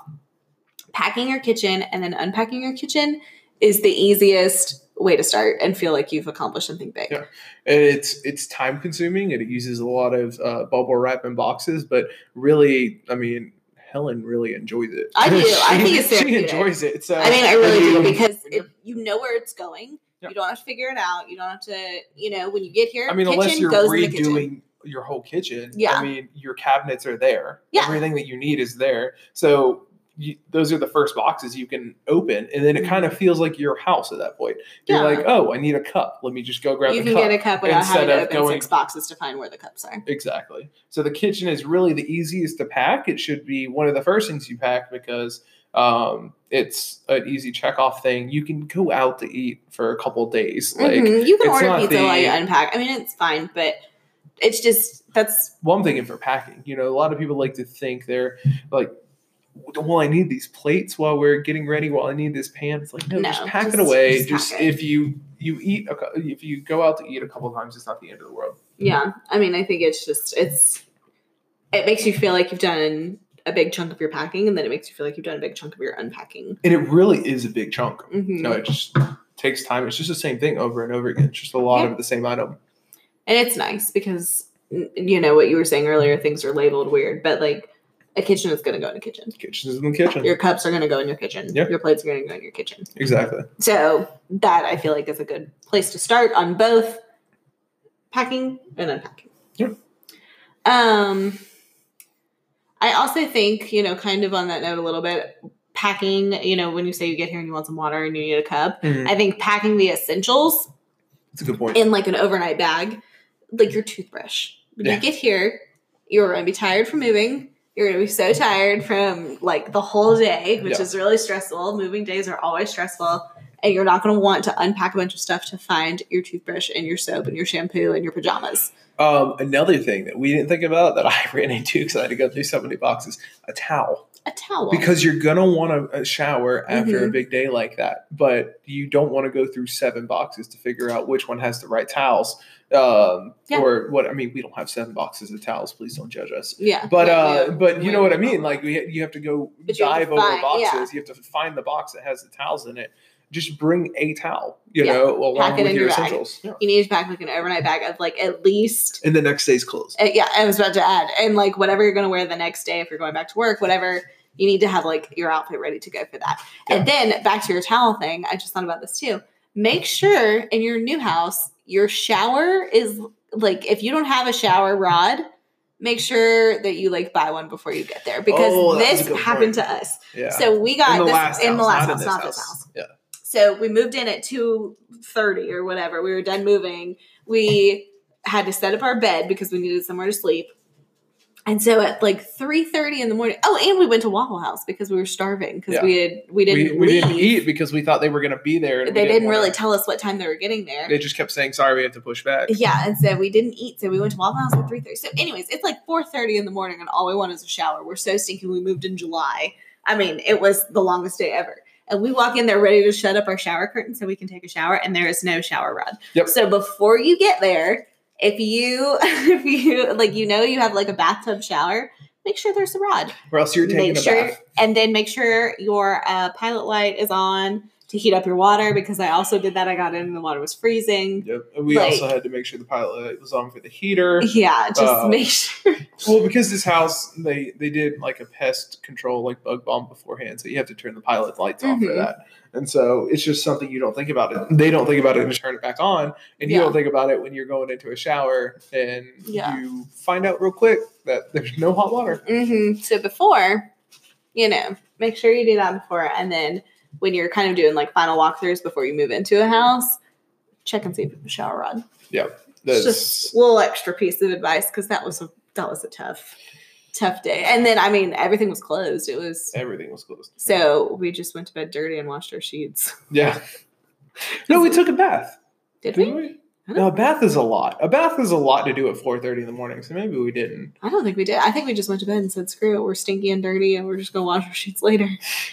packing your kitchen and then unpacking your kitchen is the easiest way to start and feel like you've accomplished something big. Yeah. And it's it's time consuming and it uses a lot of uh, bubble wrap and boxes, but really, I mean, Helen really enjoys it. I do. I think *laughs* it's she enjoys it. So I mean, I really do because when if you know where it's going, Yeah. you don't have to figure it out. You don't have to, you know, when you get here, I mean, kitchen unless you're goes in the kitchen. redoing your whole kitchen, Yeah. I mean, your cabinets are there. Yeah. Everything that you need is there. So you, those are the first boxes you can open, and then it kind of feels like your house at that point. You're Mm-hmm. Yeah. like, oh, I need a cup. Let me just go grab You can cup. get a cup without instead having to of open going- six boxes to find where the cups are. Exactly. So the kitchen is really the easiest to pack. It should be one of the first things you pack because um, it's an easy check off thing. You can go out to eat for a couple days. Like Mhm. you can order pizza the- while you unpack. I mean, it's fine, but it's just that's well, I'm thinking for packing. You know, a lot of people like to think they're like, well, I need these plates while we're getting ready. While I need this pan. It's like no, No, just pack just- it away. just Just, it. if you you eat a, if you go out to eat a couple times, it's not the end of the world. yeah. I mean, I think it's just it's it makes you feel like you've done a big chunk of your packing, and then it makes you feel like you've done a big chunk of your unpacking. And it really is a big chunk. Mhm. No, it just takes time. It's just the same thing over and over again. It's just a lot Yeah. of the same item. And it's nice because you know what you were saying earlier, things are labeled weird, but like a kitchen is going to go in a kitchen. Kitchen's in the kitchen. Your cups are going to go in your kitchen. Yeah. Your plates are going to go in your kitchen. exactly. So that I feel like is a good place to start on both packing and unpacking. Yeah. Um, I also think you know, kind of on that note, a little bit packing. You know, when you say you get here and you want some water and you need a cup, I think packing the essentials That's a good point. in like an overnight bag, like your toothbrush. When Yeah. you get here, you're going to be tired from moving. You're to be so tired from like the whole day, which Yeah. is really stressful. Moving days are always stressful. And you're not going to want to unpack a bunch of stuff to find your toothbrush and your soap and your shampoo and your pajamas. Um, another thing that we didn't think about that *laughs* I ran into because I had to go through so many boxes: a towel. A towel. Because you're gonna want a, a shower after a Mhm. big day like that, but you don't want to go through seven boxes to figure out which one has the right towels. Um, Yeah. Or what? I mean, we don't have seven boxes of towels. Please don't judge us. yeah. But yeah, uh, yeah. but you know what I mean. Like we, you have to go But have dive to over find- boxes. You have to find the box that has the towels in it. Just bring a towel. You Yeah. know, along Pack it with in your your essentials. Yeah. you need to pack like an overnight bag of like at least And the next day's clothes. Uh, yeah, I was about to add, and like whatever you're going to wear the next day, if you're going back to work, whatever you need to have like your outfit ready to go for that. And then back to your towel thing, I just thought about this too. Make sure in your new house your shower is like if you don't have a shower rod, make sure that you like buy one before you get there because Oh, this happened point. to us. Yeah. So we got in the this last in the house, last not house, not this this house. Yeah. So we moved in at two thirty or whatever. We were done moving. We had to set up our bed because we needed somewhere to sleep. And so at like three thirty in the morning. Oh, and we went to Waffle House because we were starving because Yeah. we had we didn't we, we didn't eat because we thought they were going to be there. They didn't, wanna- really tell us what time they were getting there. They just kept saying, "Sorry, we have to push back." Yeah, and so we didn't eat, so we went to Waffle House at three thirty. So, anyways, it's like four thirty in the morning, and all we want is a shower. We're so stinky. We moved in July. I mean, it was the longest day ever. And we walk in there ready to shut up our shower curtain so we can take a shower, and there is no shower rod. Yep. So before you get there, if you *laughs* if you like you know you have like a bathtub shower, make sure there's a rod. Or else you're taking Make a sure bath. and then make sure your uh, pilot light is on to heat up your water because I also did that. I got in and the water was freezing. Yep. And we Like- also had to make sure the pilot light was on for the heater. Yeah, just Uh, make sure. *laughs* Well, because this house they they did like a pest control like bug bomb beforehand, so you have to turn the pilot lights off for that. And so it's just something you don't think about it. They don't think about it and turn it back on, and you Yeah. don't think about it when you're going into a shower and Yeah. you find out real quick that there's no hot water. hmm So before, you know, make sure you do that before, and then when you're kind of doing like final walkthroughs before you move into a house, check and see if you have a shower rod. Yeah. That's just a little extra piece of advice because that was a that was a tough, tough day. And then I mean everything was closed. It was everything was closed. so we just went to bed dirty and washed our sheets. Yeah. *laughs* No, we took a bath. Did Didn't we? we? I No, a bath is a lot. A bath is a lot to do at four thirty in the morning, so maybe we didn't. I don't think we did. I think we just went to bed and said, "Screw it, we're stinky and dirty, and we're just gonna wash our sheets later."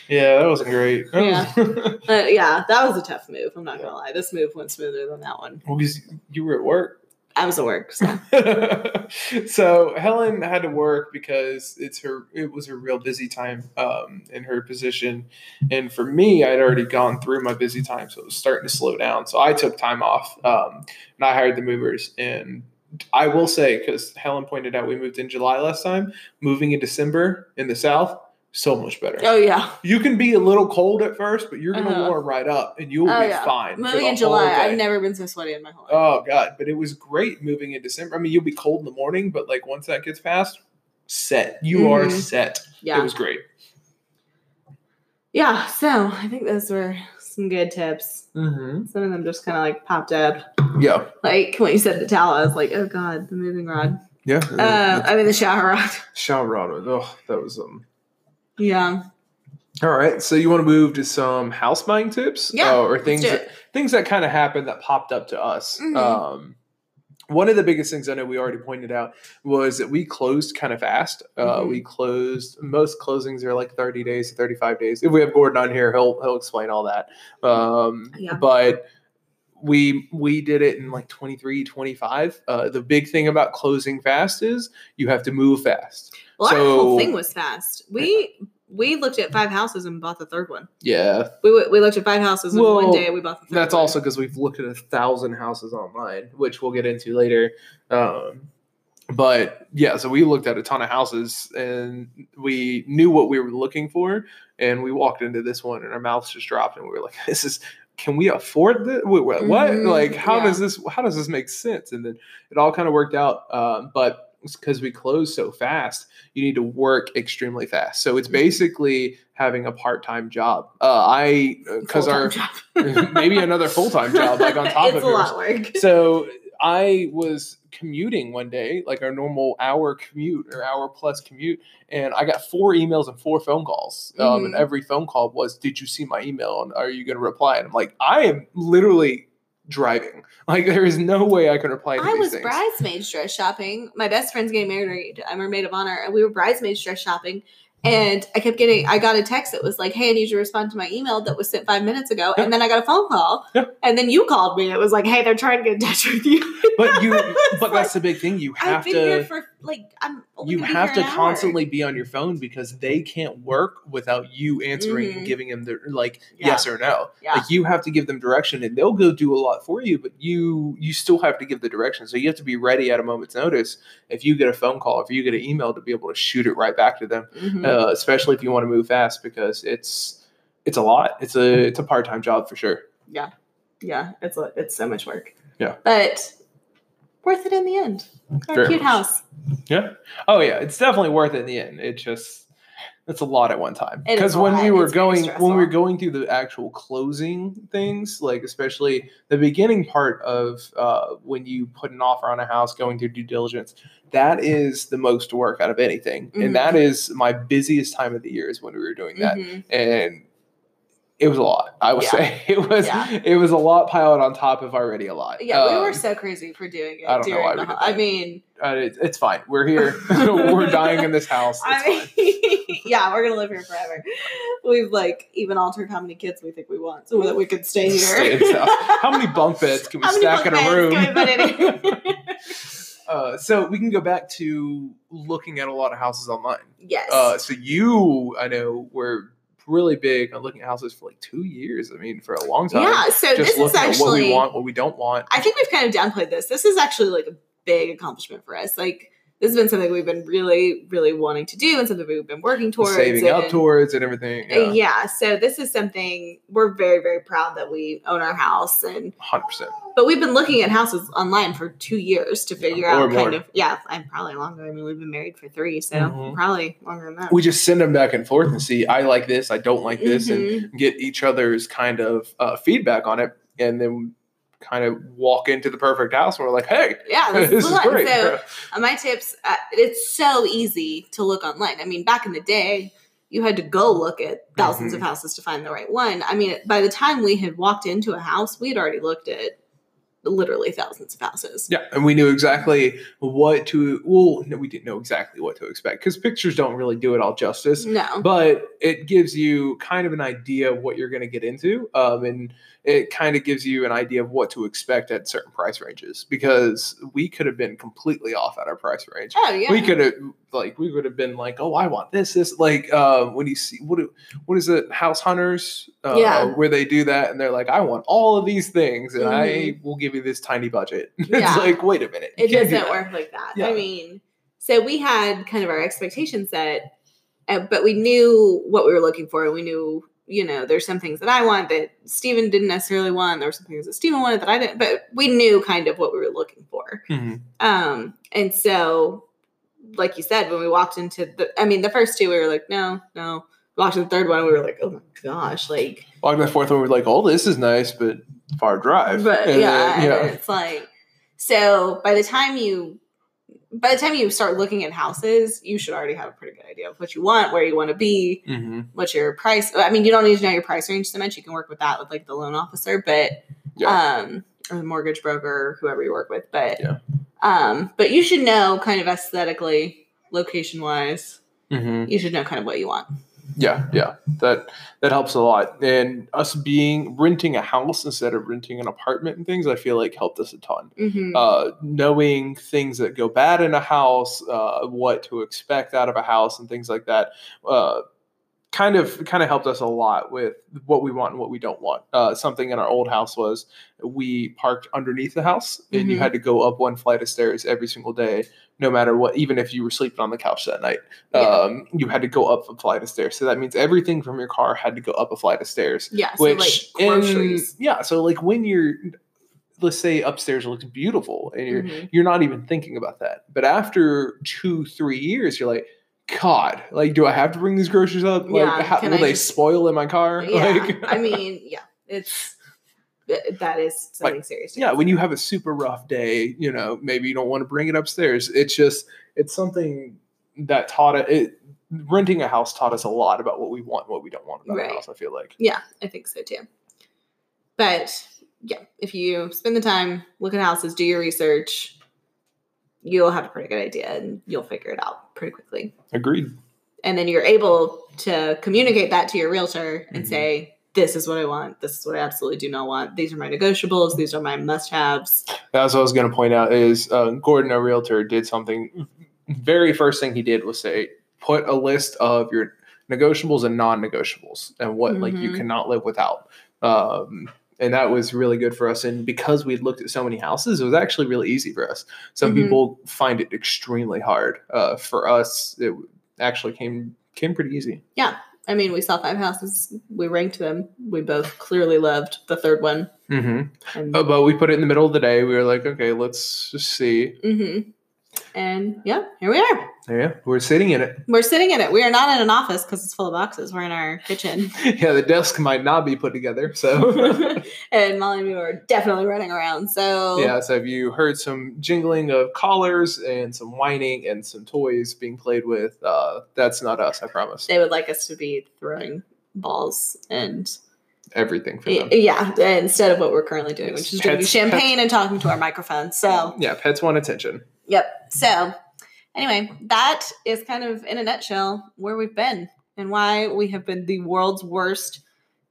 Yeah, that wasn't great. Yeah. *laughs* But yeah, that was a tough move. I'm not gonna lie. This move went smoother than that one. well, because you were at work. I was at work, so *laughs* so Helen had to work because it's her it was her real busy time um, in her position, and for me, I'd already gone through my busy time, so it was starting to slow down. So I took time off, um, and I hired the movers. And I will say, because Helen pointed out, we moved in July last time. Moving in December in the South, so much better. oh yeah. You can be a little cold at first, but you're gonna Uh-huh. warm right up, and you'll Oh, be yeah. fine. Moving in July. I've never been so sweaty in my whole life. Oh god, but it was great moving in December. I mean, you'll be cold in the morning, but like once that gets past, set. You are Mhm. set. yeah. It was great. yeah. So I think those were some good tips. Mm-hmm. Some of them just kind of like popped up. Yeah, Like when you said the towel, I was like, oh god, the moving rod. yeah. Uh, I mean the shower rod. Shower rod. Oh, that was um. Yeah. All right, so you want to move to some house buying tips, Yeah, Uh, or things that, things that kind of happened that popped up to us. Mhm. Um, one of the biggest things I know we already pointed out was that we closed kind of fast. Uh, Mhm. We closed most closings are like thirty days to thirty five days. If we have Gordon on here, he'll he'll explain all that. Um, Yeah. But we we did it in like 23 25 uh, the big thing about closing fast is you have to move fast Well, our whole thing was fast. We we looked at five houses and bought the third one. yeah We we looked at five houses in one day. We bought the third. That's one. also because we've looked at a thousand houses online, which we'll get into later. Um, but yeah, so we looked at a ton of houses and we knew what we were looking for. And we walked into this one and our mouths just dropped and we were like, *laughs* this is, can we afford this? What? what? Mhm, Like, how yeah. does this, how does this make sense? And then it all kind of worked out. Um, but because we close so fast, you need to work extremely fast. So Mm-hmm. it's basically having a part-time job. Uh, I, because our, *laughs* maybe another full-time job like on top *laughs* it's of a yours lot work. so i was commuting one day like our normal hour commute or hour plus commute and i got four emails and four phone calls um, and Mhm. every phone call was did you see my email and are you going to reply and i'm like i am literally driving *laughs* like there is no way i can reply to I was things bridesmaids dress shopping. My best friend's getting married. I'm her maid of honor, and we were bridesmaids dress shopping. And I kept getting, I got a text that was like, "Hey, I need you to respond to my email that was sent five minutes ago." Yeah. And then I got a phone call, Yeah. and then you called me. It was like, "Hey, they're trying to get in touch with you." but you *laughs* but like, that's the big thing you I've have been to here for like I'm. only you have to an hour. constantly be on your phone because they can't work without you answering Mhm. and giving them the like Yeah. yes or no. Yeah. Like you have to give them direction and they'll go do a lot for you, but you you still have to give the direction. So you have to be ready at a moment's notice if you get a phone call, if you get an email to be able to shoot it right back to them. Mhm. Uh, especially if you want to move fast because it's it's a lot. It's a it's a part-time job for sure. yeah, yeah, it's a, it's so much work. Yeah. but worth it in the end. Our Very cute much. house. Yeah. Oh yeah, it's definitely worth it in the end. It just it's a lot at one time. Because when we were It's going when we were going through the actual closing things, like especially the beginning part of uh, when you put an offer on a house, going through due diligence, that is the most work out of anything, Mhm. and that is my busiest time of the year is when we were doing that, Mhm. and it was a lot. I would Yeah. say *laughs* it was Yeah. it was a lot piled on top of already a lot. Yeah, we Um, were so crazy for doing it. I don't know why we did ho- I mean, uh, it, it's fine. We're here. *laughs* *laughs* we're dying in this house. It's I mean, yeah, we're gonna live here forever. We've like even altered how many kids we think we want, so that we could stay here. Stay in this house. How many bunk beds can we stack in a room? can we put in uh, so we can go back to looking at a lot of houses online. yes. Uh, so you, I know, were really big on looking at houses for like two years. I mean, for a long time. yeah. So Just this is at what we want, what we don't want. I think we've kind of downplayed this. This is actually like a big accomplishment for us. Like this has been something we've been really, really wanting to do, and something we've been working towards. saving up towards and everything. Uh, Yeah, yeah, so this is something we're very, very proud that we own our house, and hundred percent. but we've been looking at houses online for two years to figure Or out more. kind of yeah, I'm probably longer. I mean, we've been married for three, so Mhm. probably longer than that. We just send them back and forth and see. I like this. I don't like this, and Mhm. get each other's kind of uh, feedback on it, and then kind of walk into the perfect house. And we're like, hey, yeah, *laughs* this, this is, great. So *laughs* uh, my tips, uh, it's so easy to look online. I mean, back in the day, you had to go look at 1000s of Mhm. houses to find the right one. I mean, by the time we had walked into a house, we had already looked at literally thousands of houses. Yeah, and we knew exactly what to. Well, no, we didn't know exactly what to expect because pictures don't really do it all justice. No. But it gives you kind of an idea of what you're going to get into, um, and it kind of gives you an idea of what to expect at certain price ranges because we could have been completely off at our price range. Oh yeah. We could have like we would have been like, oh, I want this, this. Like uh, when you see what what is it, House Hunters? Uh, Yeah. Where they do that and they're like, I want all of these things, and I Mhm. will give you this tiny budget. *laughs* Yeah. it's like, wait a minute, it can't do doesn't work like that. Yeah. I mean, so we had kind of our expectations set, uh, but we knew what we were looking for. and We knew, you know, there's some things that I want that Stephen didn't necessarily want. There were some things that Stephen wanted that I didn't, but we knew kind of what we were looking for. Mhm. Um, and so, like you said, when we walked into the, I mean, the first two, we were like, no, no. Walked to the third one, we were like, oh my gosh, like, Walking the fourth one, we're like, oh, this is nice, but far drive. But And yeah, then- and it's like so by the time you by the time you start looking at houses, you should already have a pretty good idea of what you want, where you want to be, hmm what's your price. I mean, you don't need to know your price range so much. You can work with that with like the loan officer, but Yeah. um or the mortgage broker whoever you work with. But Yeah. um but you should know kind of aesthetically, location wise, hmm you should know kind of what you want. Yeah, yeah, that that helps a lot. And us being renting a house instead of renting an apartment and things, I feel like helped us a ton. hmm Uh, knowing things that go bad in a house, uh, what to expect out of a house, and things like that, uh, kind of kind of helped us a lot with what we want and what we don't want. Uh, something in our old house was we parked underneath the house, and you Mhm. had to go up one flight of stairs every single day, no matter what. Even if you were sleeping on the couch that night, Yeah. um, you had to go up a flight of stairs. So that means everything from your car had to go up a flight of stairs. Yeah, so Which like in- yeah, so like when you're let's say upstairs looks beautiful and you're Mhm. you're not even thinking about that. But after two, three years, you're like, God, like, do I have to bring these groceries up? Like, Yeah, how, will I they just- spoil in my car? *laughs* Yeah, Like, I mean, yeah, it's that is something serious. yeah, when you have a super rough day, you know, maybe you don't want to bring it upstairs. It's just, it's something that taught it. it renting a house taught us a lot about what we want, and what we don't want about Right. a house. I feel like. Yeah, I think so too. But yeah, if you spend the time, look at houses, do your research, you'll have a pretty good idea and you'll figure it out pretty quickly. Agreed. And then you're able to communicate that to your realtor and Mhm. say, this is what I want. This is what I absolutely do not want. These are my negotiables. These are my must haves. That's what I was going to point out is uh, Gordon, a realtor, did something. Very first thing he did was say, put a list of your negotiables and non-negotiables and what like you Mhm. cannot live without. Um, and that was really good for us. And because we looked at so many houses, it was actually really easy for us. Some Mhm. people find it extremely hard. Uh, for us, it actually came came pretty easy. Yeah, I mean, we saw five houses. We ranked them. We both clearly loved the third one. Mm-hmm. And, Uh, but we put it in the middle of the day. We were like, okay, let's just see. Mhm. And yeah, here we are. Yeah, we're sitting in it. We're sitting in it. We are not in an office because it's full of boxes. We're in our kitchen. *laughs* yeah, the desk might not be put together. So *laughs* *laughs* and Molly and me were definitely running around. So yeah, so if you heard some jingling of collars and some whining and some toys being played with, uh, that's not us. I promise. they would like us to be throwing balls and Everything for them. yeah, instead of what we're currently doing, which is drinking Pets- champagne and talking to our microphone. So Yeah, pets want attention. Yep. So, anyway, that is kind of in a nutshell where we've been and why we have been the world's worst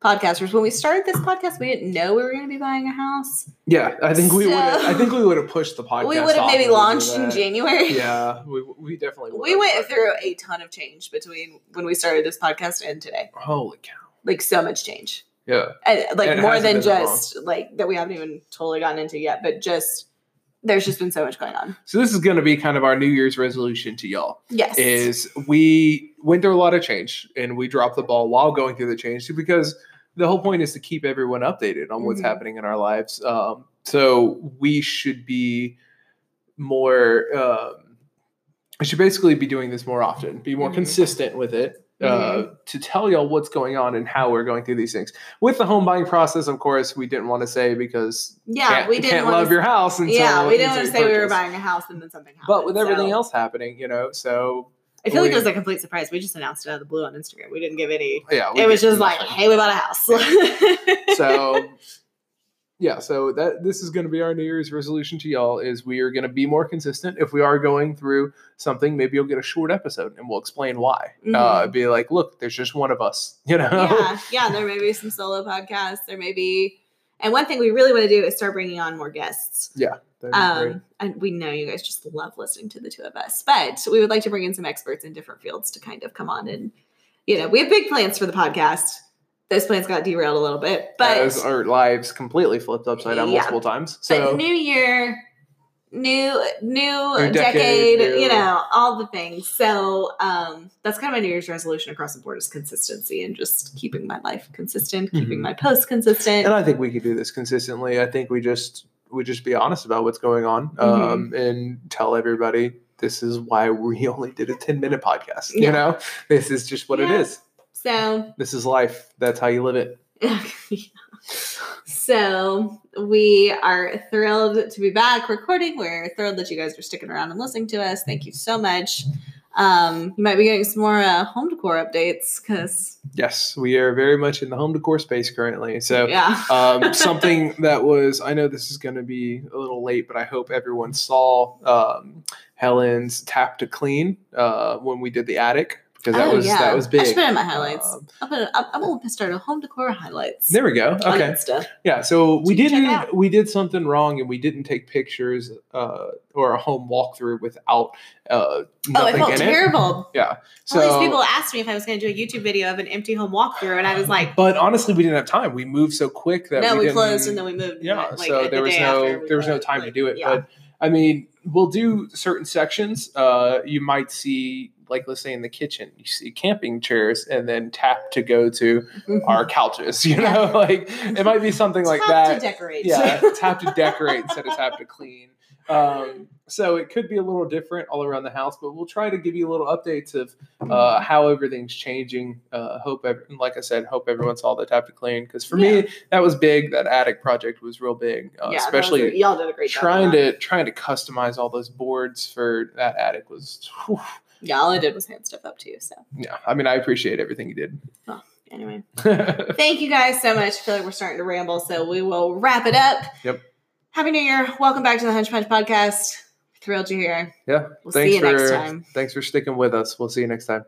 podcasters. When we started this podcast, we didn't know we were going to be buying a house. Yeah, I think we So- would. I think we would have pushed the podcast. we would have maybe we launched in. January. Yeah, we, we definitely. would We went through a ton of change between when we started this podcast and today. Holy cow! Like so much change. Yeah, And, like And more than that long. just like that we haven't even totally gotten into yet, but just there's just been so much going on. so this is going to be kind of our New Year's resolution to y'all. Yes. is we went through a lot of change and we dropped the ball while going through the change because the whole point is to keep everyone updated on what's Mhm. happening in our lives. Um, so we should be more. Um, we should basically be doing this more often, be more Mhm. consistent with it. Uh, Mm-hmm. to tell y'all what's going on and how we're going through these things with the home buying process, of course, we didn't want to say because yeah, can't, we didn't can't love to your house. Until, yeah, we didn't want to say you we were buying a house and then something happened. But with everything so- else happening, you know, so I feel like it was a complete surprise. We just announced it out of the blue on Instagram. We didn't give any. yeah, It was just like, hey, we bought a house. so *laughs* yeah, so that this is going to be our New Year's resolution to y'all is we are going to be more consistent. If we are going through something, maybe you'll get a short episode and we'll explain why. Uh, Mhm. be like, look, there's just one of us, *laughs* you know. yeah, yeah. There may be some solo podcasts. There may be, and one thing we really want to do is start bringing on more guests. Be. Um, and we know you guys just love listening to the two of us, but we would like to bring in some experts in different fields to kind of come on and, you know, we have big plans for the podcast. Those plans got derailed a little bit, but As our lives completely flipped upside down Yeah. multiple times. but So new year, new new New decade, decade, new- you know, all the things. So um, that's kind of my New Year's resolution across the board is consistency and just keeping my life consistent, keeping Mhm. my posts consistent. and I think we could do this consistently. I think we just we just be honest about what's going on Mm-hmm. um, and tell everybody this is why we *laughs* only did a 10 minute podcast. You know, this is just what it Yeah. is. So This is life. That's how you live it. *laughs* So we are thrilled to be back recording. We're thrilled that you guys are sticking around and listening to us. Thank you so much. Um, you might be getting some more uh, home decor updates because Yes, we are very much in the home decor space currently. So yeah, um, *laughs* something that was I know this is going to be a little late, but I hope everyone saw um, Helen's tap to clean uh, when we did the attic because that Oh, was yeah. that was I big. should put it in my highlights. Um, I'm gonna I'm, I'm gonna start a home decor highlights. there we go. Okay. Insta. Yeah, so we So didn't we did something wrong and we didn't take pictures uh, or a home walkthrough without uh, Oh, it felt in it. terrible. Yeah. All these people asked me if I was going to do a YouTube video of an empty home walkthrough, and I was like, but honestly, we didn't have time. We moved so quick that "No, we, we, closed and then we moved." yeah. like, so the there was no there was no time to do it. yeah. But I mean, we'll do certain sections. Uh, you might see like let's say in the kitchen, you see camping chairs, and then tap to go to our couches. You Yeah. know, *laughs* like it might be something like that. Tap that. to decorate. yeah, *laughs* tap to decorate instead of tap to clean. Um, so it could be a little different all around the house, but we'll try to give you a little updates of uh, how everything's changing. Uh, hope, like I said, hope everyone saw the tap to clean because for me that was big. That attic project was real big, uh, Yeah, that was especially y'all did a great job. trying to trying to customize all those boards for that attic was. whew. Yeah, all I did was hand stuff up to you. So yeah, I mean, I appreciate everything you did. Well, anyway, *laughs* thank you guys so much. I feel like we're starting to ramble, so we will wrap it up. Yep. Happy New Year! Welcome back to the Hunch Punch podcast. Thrilled you're here. yeah, We'll thanks see you for next time. thanks for sticking with us. We'll see you next time.